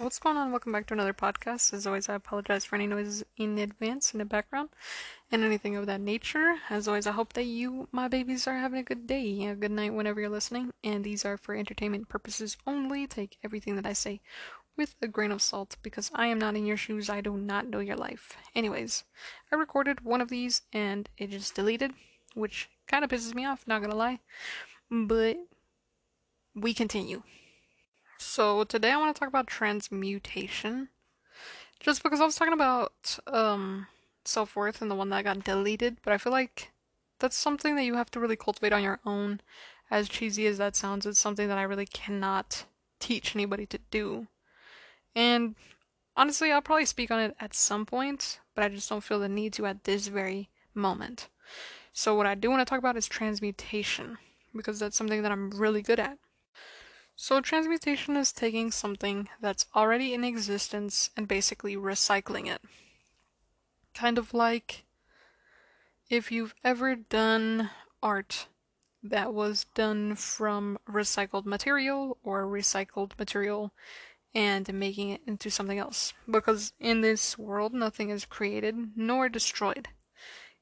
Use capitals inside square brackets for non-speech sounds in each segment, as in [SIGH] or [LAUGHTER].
What's going on? Welcome back to another podcast. As always, I apologize for any noises in advance in the background and anything of that nature. As always, I hope that you, my babies, are having a good day, a good night whenever you're listening. And these are for entertainment purposes only. Take everything that I say with a grain of salt because I am not in your shoes. I do not know your life. Anyways, I recorded one of these and it just deleted, which kind of pisses me off, not gonna lie. But we continue. So today I want to talk about transmutation. Just because I was talking about um self-worth and the one that got deleted, but I feel like that's something that you have to really cultivate on your own. As cheesy as that sounds, it's something that I really cannot teach anybody to do. And honestly, I'll probably speak on it at some point, but I just don't feel the need to at this very moment. So what I do want to talk about is transmutation because that's something that I'm really good at. So, transmutation is taking something that's already in existence and basically recycling it. Kind of like if you've ever done art that was done from recycled material or recycled material and making it into something else. Because in this world, nothing is created nor destroyed,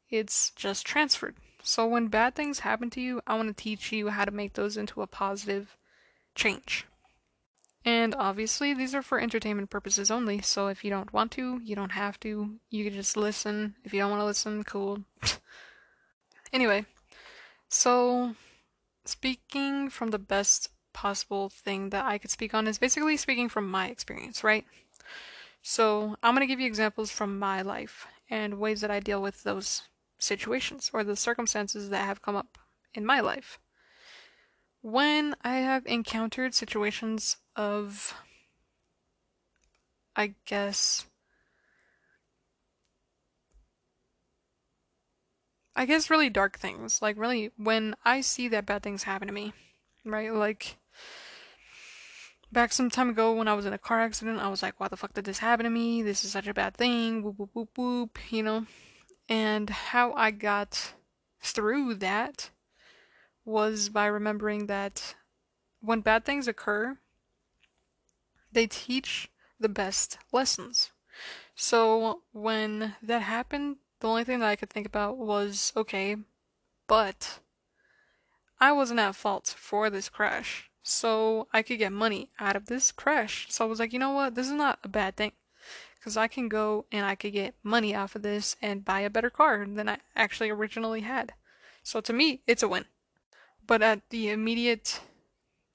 it's just transferred. So, when bad things happen to you, I want to teach you how to make those into a positive change. And obviously, these are for entertainment purposes only, so if you don't want to, you don't have to. You can just listen. If you don't want to listen, cool. [LAUGHS] anyway, so speaking from the best possible thing that I could speak on is basically speaking from my experience, right? So I'm going to give you examples from my life and ways that I deal with those situations or the circumstances that have come up in my life when I have encountered situations of, I guess, I guess really dark things. Like, really, when I see that bad things happen to me, right? Like, back some time ago when I was in a car accident, I was like, why the fuck did this happen to me? This is such a bad thing. Whoop, whoop, whoop, whoop, you know? And how I got through that was by remembering that when bad things occur, they teach the best lessons. So when that happened, the only thing that I could think about was okay, but I wasn't at fault for this crash. So I could get money out of this crash. So I was like, you know what? This is not a bad thing. Because I can go and I could get money off of this and buy a better car than I actually originally had. So to me, it's a win. But at the immediate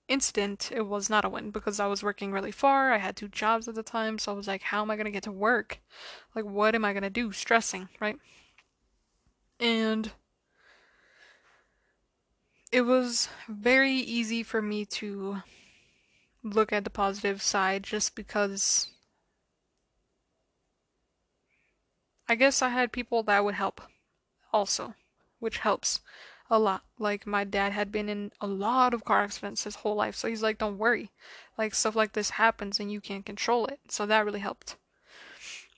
incident, it was not a win because I was working really far. I had two jobs at the time, so I was like, how am I going to get to work? Like, what am I going to do? Stressing, right? And it was very easy for me to look at the positive side just because I guess I had people that would help also, which helps a lot. Like my dad had been in a lot of car accidents his whole life, so he's like, "Don't worry, like stuff like this happens and you can't control it." So that really helped.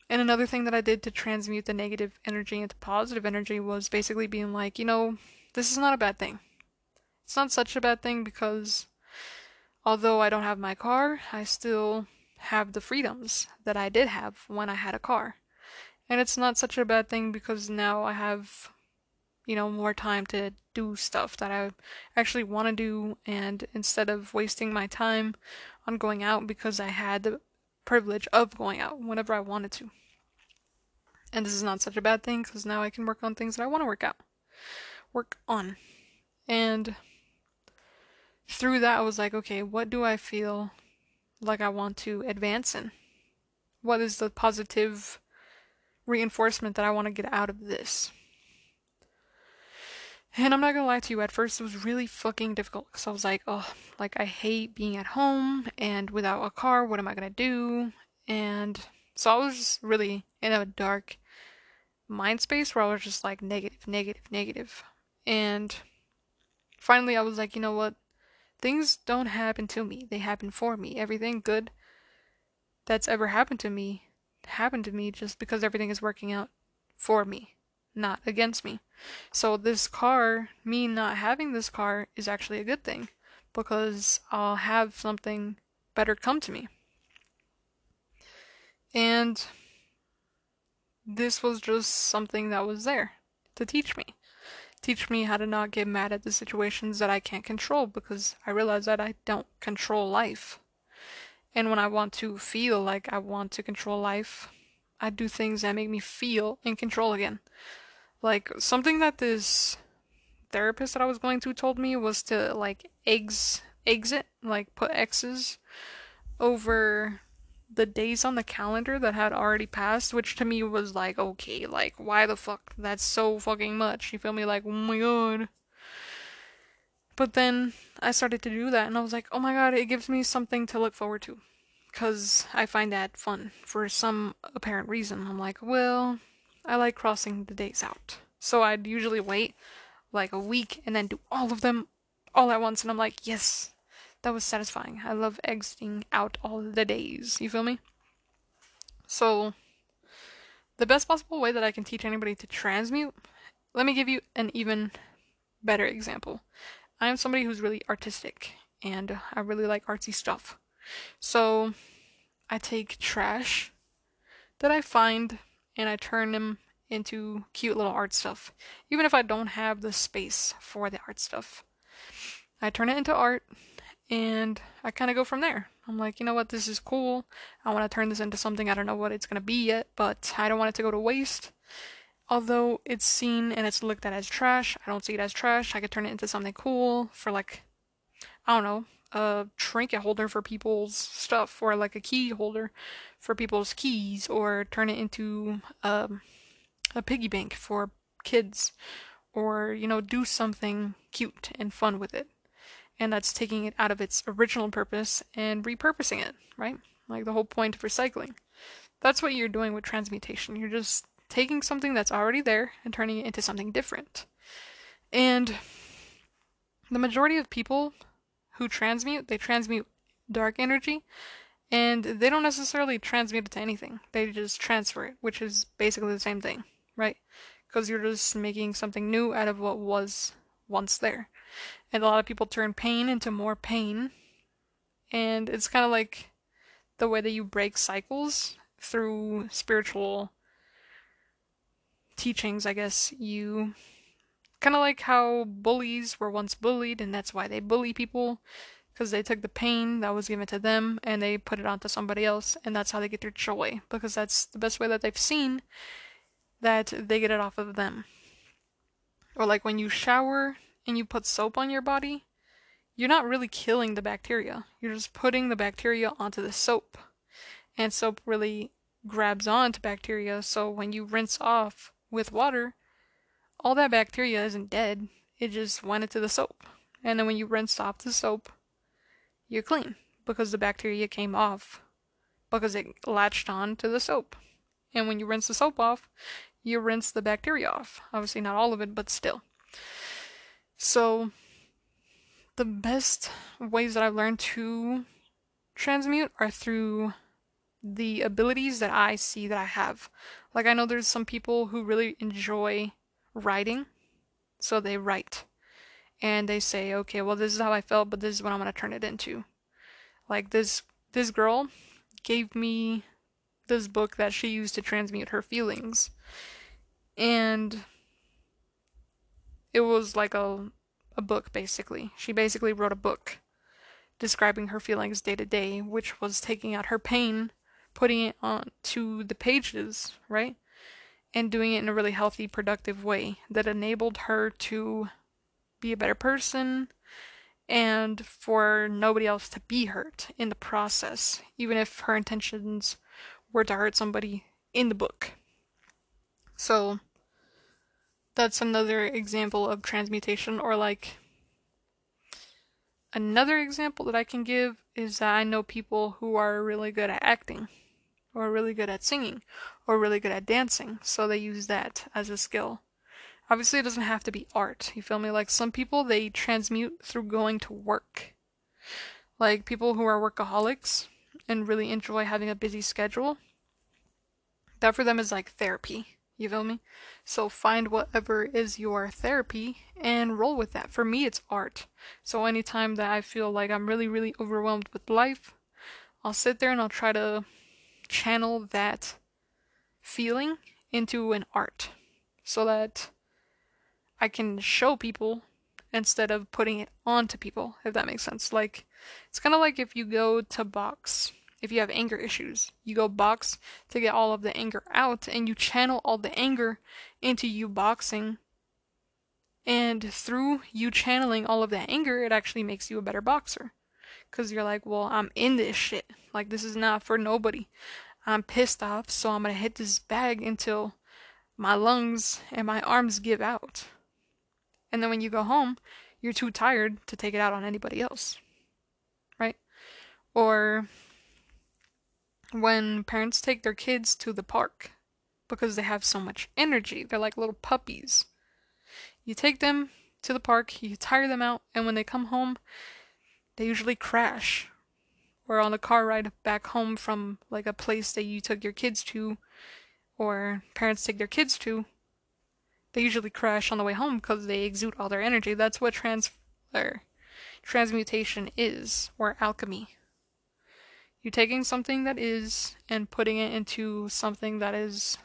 And another thing that I did to transmute the negative energy into positive energy was basically being like, you know, this is not a bad thing. It's not such a bad thing because although I don't have my car, I still have the freedoms that I did have when I had a car. And it's not such a bad thing because now I have you know, more time to do stuff that I actually want to do, and instead of wasting my time on going out because I had the privilege of going out whenever I wanted to. And this is not such a bad thing because now I can work on things that I want to work out, work on. And through that, I was like, okay, what do I feel like I want to advance in? What is the positive reinforcement that I want to get out of this? And I'm not gonna lie to you, at first it was really fucking difficult because I was like, oh, like I hate being at home and without a car, what am I gonna do? And so I was just really in a dark mind space where I was just like negative, negative, negative. And finally I was like, you know what? Things don't happen to me, they happen for me. Everything good that's ever happened to me happened to me just because everything is working out for me not against me. So this car, me not having this car is actually a good thing because I'll have something better come to me. And this was just something that was there to teach me. Teach me how to not get mad at the situations that I can't control because I realize that I don't control life. And when I want to feel like I want to control life, I do things that make me feel in control again. Like something that this therapist that I was going to told me was to like eggs exit, like put X's over the days on the calendar that had already passed, which to me was like, okay, like, why the fuck? That's so fucking much. You feel me? Like, oh my god. But then I started to do that, and I was like, oh my god, it gives me something to look forward to. Because I find that fun for some apparent reason. I'm like, well, I like crossing the days out. So I'd usually wait like a week and then do all of them all at once, and I'm like, yes, that was satisfying. I love exiting out all the days. You feel me? So, the best possible way that I can teach anybody to transmute, let me give you an even better example. I am somebody who's really artistic and I really like artsy stuff. So, I take trash that I find and I turn them into cute little art stuff, even if I don't have the space for the art stuff. I turn it into art and I kind of go from there. I'm like, you know what, this is cool. I want to turn this into something. I don't know what it's going to be yet, but I don't want it to go to waste. Although it's seen and it's looked at as trash, I don't see it as trash. I could turn it into something cool for like, I don't know, a trinket holder for people's stuff, or like a key holder for people's keys, or turn it into um, a piggy bank for kids, or you know, do something cute and fun with it and that's taking it out of its original purpose and repurposing it, right? Like the whole point of recycling. That's what you're doing with transmutation. You're just taking something that's already there and turning it into something different. And the majority of people who transmute, they transmute dark energy and they don't necessarily transmute it to anything. They just transfer it, which is basically the same thing, right? Because you're just making something new out of what was once there. And a lot of people turn pain into more pain. And it's kind of like the way that you break cycles through spiritual teachings, I guess. You kind of like how bullies were once bullied, and that's why they bully people because they took the pain that was given to them and they put it onto somebody else, and that's how they get their joy because that's the best way that they've seen that they get it off of them. Or like when you shower, and you put soap on your body, you're not really killing the bacteria. You're just putting the bacteria onto the soap. And soap really grabs onto bacteria, so when you rinse off with water, all that bacteria isn't dead. It just went into the soap. And then when you rinse off the soap, you're clean because the bacteria came off because it latched on to the soap. And when you rinse the soap off, you rinse the bacteria off. Obviously, not all of it, but still. So, the best ways that I've learned to transmute are through the abilities that I see that I have. Like, I know there's some people who really enjoy writing, so they write. And they say, okay, well, this is how I felt, but this is what I'm going to turn it into. Like, this, this girl gave me this book that she used to transmute her feelings. And it was like a a book basically. She basically wrote a book describing her feelings day to day, which was taking out her pain, putting it onto the pages, right? And doing it in a really healthy, productive way that enabled her to be a better person and for nobody else to be hurt in the process, even if her intentions were to hurt somebody in the book. So, that's another example of transmutation or like another example that I can give is that I know people who are really good at acting or really good at singing or really good at dancing so they use that as a skill obviously it doesn't have to be art you feel me like some people they transmute through going to work like people who are workaholics and really enjoy having a busy schedule that for them is like therapy you feel me? So find whatever is your therapy and roll with that. For me, it's art. So anytime that I feel like I'm really, really overwhelmed with life, I'll sit there and I'll try to channel that feeling into an art so that I can show people instead of putting it onto people, if that makes sense. Like, it's kind of like if you go to box, if you have anger issues, you go box to get all of the anger out, and you channel all the anger into you boxing. And through you channeling all of that anger, it actually makes you a better boxer. Because you're like, well, I'm in this shit. Like, this is not for nobody. I'm pissed off, so I'm gonna hit this bag until my lungs and my arms give out. And then when you go home, you're too tired to take it out on anybody else. Right? Or when parents take their kids to the park because they have so much energy, they're like little puppies. You take them to the park, you tire them out, and when they come home, they usually crash. Or on a car ride back home from like a place that you took your kids to, or parents take their kids to, they usually crash on the way home because they exude all their energy. That's what trans transmutation is, or alchemy. You're taking something that is and putting it into something that is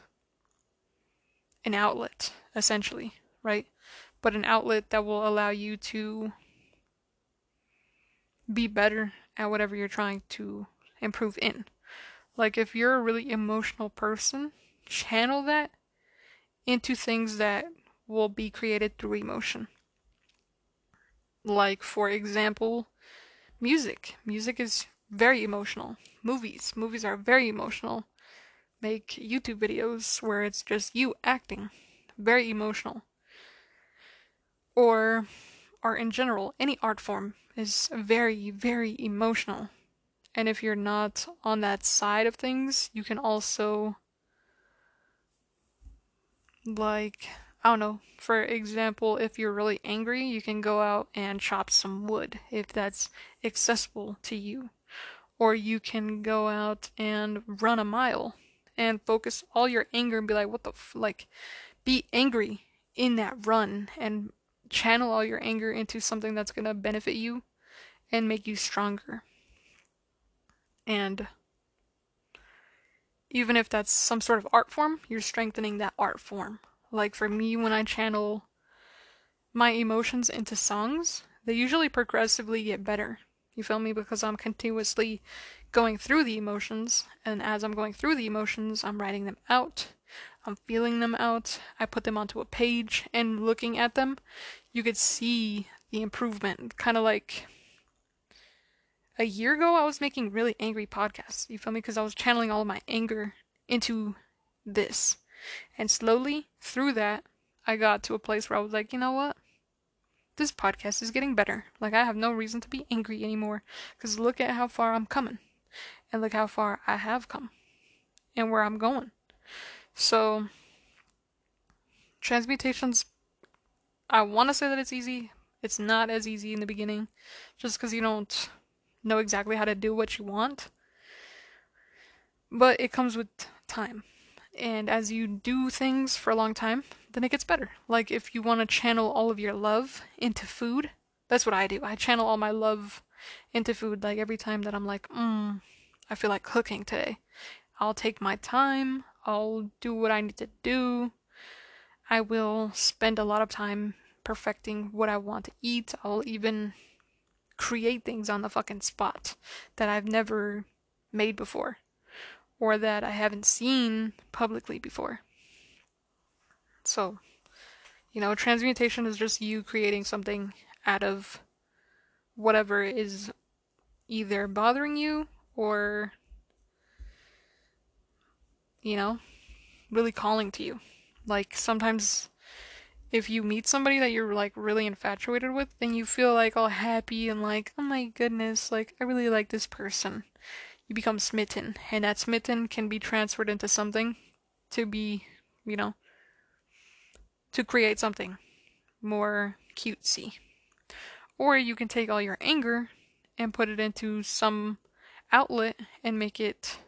an outlet, essentially, right? But an outlet that will allow you to be better at whatever you're trying to improve in. Like if you're a really emotional person, channel that into things that will be created through emotion. Like, for example, music. Music is very emotional. Movies. Movies are very emotional. Make YouTube videos where it's just you acting. Very emotional. Or art in general. Any art form is very, very emotional. And if you're not on that side of things, you can also like, I don't know, for example, if you're really angry, you can go out and chop some wood if that's accessible to you. Or you can go out and run a mile and focus all your anger and be like, what the f-? like, be angry in that run and channel all your anger into something that's to benefit you and make you stronger. And even if that's some sort of art form, you're strengthening that art form. Like for me, when I channel my emotions into songs, they usually progressively get better. You feel me? Because I'm continuously going through the emotions, and as I'm going through the emotions, I'm writing them out. I'm feeling them out. I put them onto a page, and looking at them, you could see the improvement. Kind of like a year ago, I was making really angry podcasts. You feel me? Because I was channeling all my anger into this. And slowly, through that, I got to a place where I was like, you know what? This podcast is getting better. Like, I have no reason to be angry anymore. Because look at how far I'm coming. And look how far I have come. And where I'm going. So, transmutations, I want to say that it's easy. It's not as easy in the beginning. Just because you don't know exactly how to do what you want. But it comes with time. And as you do things for a long time, then it gets better. Like if you want to channel all of your love into food, that's what I do. I channel all my love into food. Like every time that I'm like, mm, I feel like cooking today, I'll take my time, I'll do what I need to do. I will spend a lot of time perfecting what I want to eat. I'll even create things on the fucking spot that I've never made before or that I haven't seen publicly before. So, you know, transmutation is just you creating something out of whatever is either bothering you or, you know, really calling to you. Like, sometimes if you meet somebody that you're like really infatuated with, then you feel like all happy and like, oh my goodness, like I really like this person. You become smitten, and that smitten can be transferred into something to be, you know, to create something more cutesy. Or you can take all your anger and put it into some outlet and make it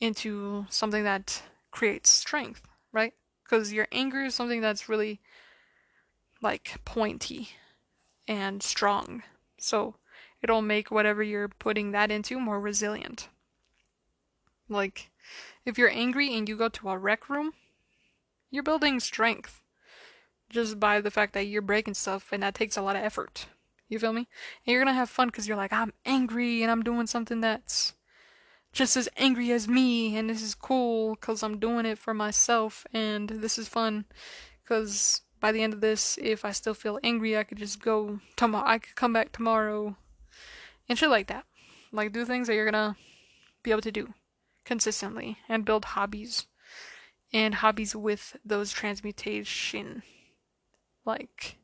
into something that creates strength, right? Because your anger is something that's really like pointy and strong. So it'll make whatever you're putting that into more resilient. Like, if you're angry and you go to a rec room, you're building strength just by the fact that you're breaking stuff, and that takes a lot of effort. You feel me? And you're gonna have fun because you're like, I'm angry and I'm doing something that's just as angry as me, and this is cool because I'm doing it for myself, and this is fun because by the end of this, if I still feel angry, I could just go tomorrow. I could come back tomorrow and shit like that. Like, do things that you're gonna be able to do consistently and build hobbies and hobbies with those transmutation like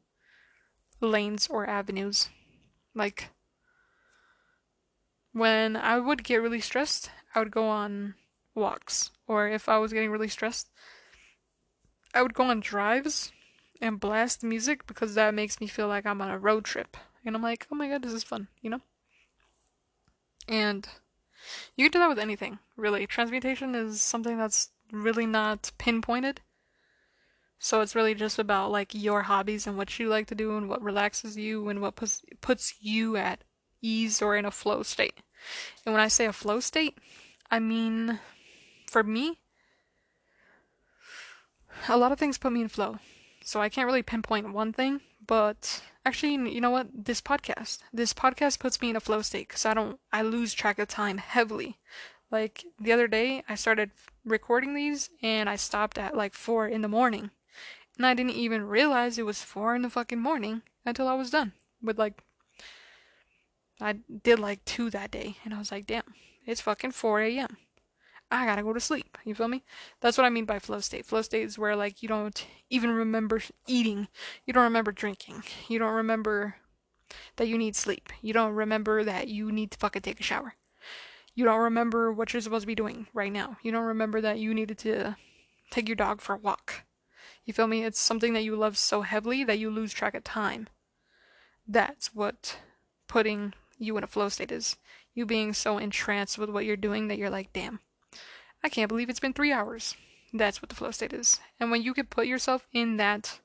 lanes or avenues. Like, when I would get really stressed, I would go on walks. Or if I was getting really stressed, I would go on drives and blast music because that makes me feel like I'm on a road trip. And I'm like, oh my god, this is fun, you know? And you can do that with anything, really. Transmutation is something that's really not pinpointed. So it's really just about like your hobbies and what you like to do and what relaxes you and what puts puts you at ease or in a flow state. And when I say a flow state, I mean for me a lot of things put me in flow. So I can't really pinpoint one thing, but actually, you know what? This podcast, this podcast puts me in a flow state because I don't, I lose track of time heavily. Like the other day, I started recording these and I stopped at like four in the morning, and I didn't even realize it was four in the fucking morning until I was done with like. I did like two that day, and I was like, damn, it's fucking 4 a.m. I gotta go to sleep. You feel me? That's what I mean by flow state. Flow state is where like you don't even remember eating, you don't remember drinking, you don't remember that you need sleep, you don't remember that you need to fucking take a shower, you don't remember what you're supposed to be doing right now, you don't remember that you needed to take your dog for a walk. You feel me? It's something that you love so heavily that you lose track of time. That's what putting you in a flow state is. You being so entranced with what you're doing that you're like, damn I can't believe it's been three hours. That's what the flow state is. And when you can put yourself in that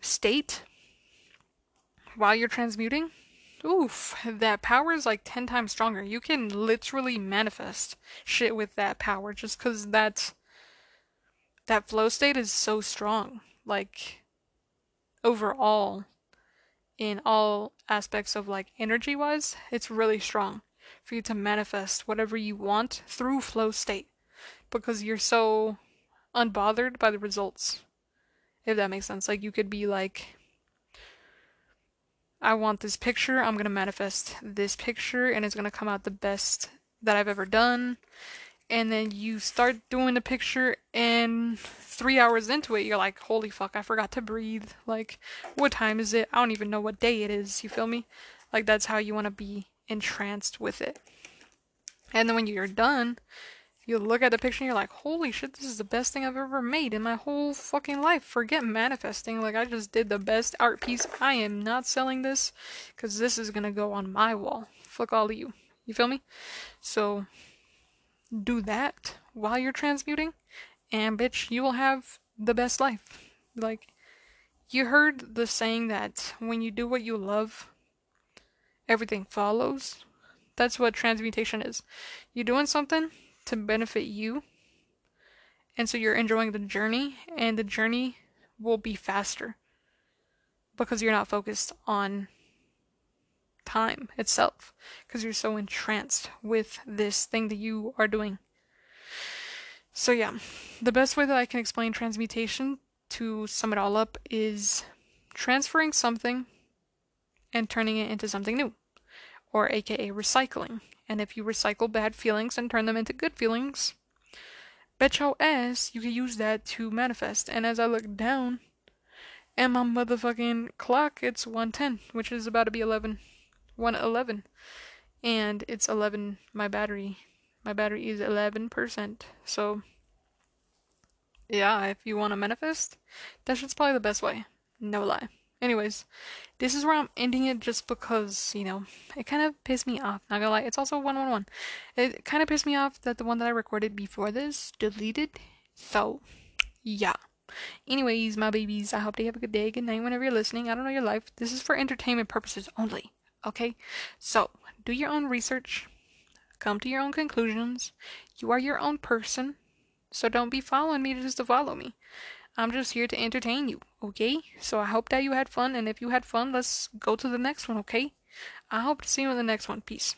state while you're transmuting, oof, that power is like 10 times stronger. You can literally manifest shit with that power just because that, that flow state is so strong. Like, overall, in all aspects of like energy wise, it's really strong for you to manifest whatever you want through flow state because you're so unbothered by the results. If that makes sense. Like you could be like I want this picture, I'm going to manifest this picture and it's going to come out the best that I've ever done. And then you start doing the picture and 3 hours into it you're like, "Holy fuck, I forgot to breathe." Like, what time is it? I don't even know what day it is, you feel me? Like that's how you want to be entranced with it. And then when you're done, you look at the picture and you're like, holy shit, this is the best thing I've ever made in my whole fucking life. Forget manifesting. Like, I just did the best art piece. I am not selling this because this is gonna go on my wall. Fuck all of you. You feel me? So, do that while you're transmuting, and bitch, you will have the best life. Like, you heard the saying that when you do what you love, everything follows. That's what transmutation is. You're doing something to benefit you, and so you're enjoying the journey, and the journey will be faster because you're not focused on time itself because you're so entranced with this thing that you are doing. So, yeah, the best way that I can explain transmutation to sum it all up is transferring something and turning it into something new, or aka recycling. And if you recycle bad feelings and turn them into good feelings, bet your ass you can use that to manifest. And as I look down at my motherfucking clock, it's 110, which is about to be 11. 111. And it's 11, my battery. My battery is 11%. So, yeah, if you want to manifest, that shit's probably the best way. No lie. Anyways, this is where I'm ending it just because, you know, it kind of pissed me off. Not gonna lie, it's also 111. It kind of pissed me off that the one that I recorded before this deleted. So, yeah. Anyways, my babies, I hope they have a good day, good night whenever you're listening. I don't know your life. This is for entertainment purposes only. Okay? So, do your own research, come to your own conclusions. You are your own person, so don't be following me just to follow me. I'm just here to entertain you, okay? So I hope that you had fun, and if you had fun, let's go to the next one, okay? I hope to see you in the next one. Peace.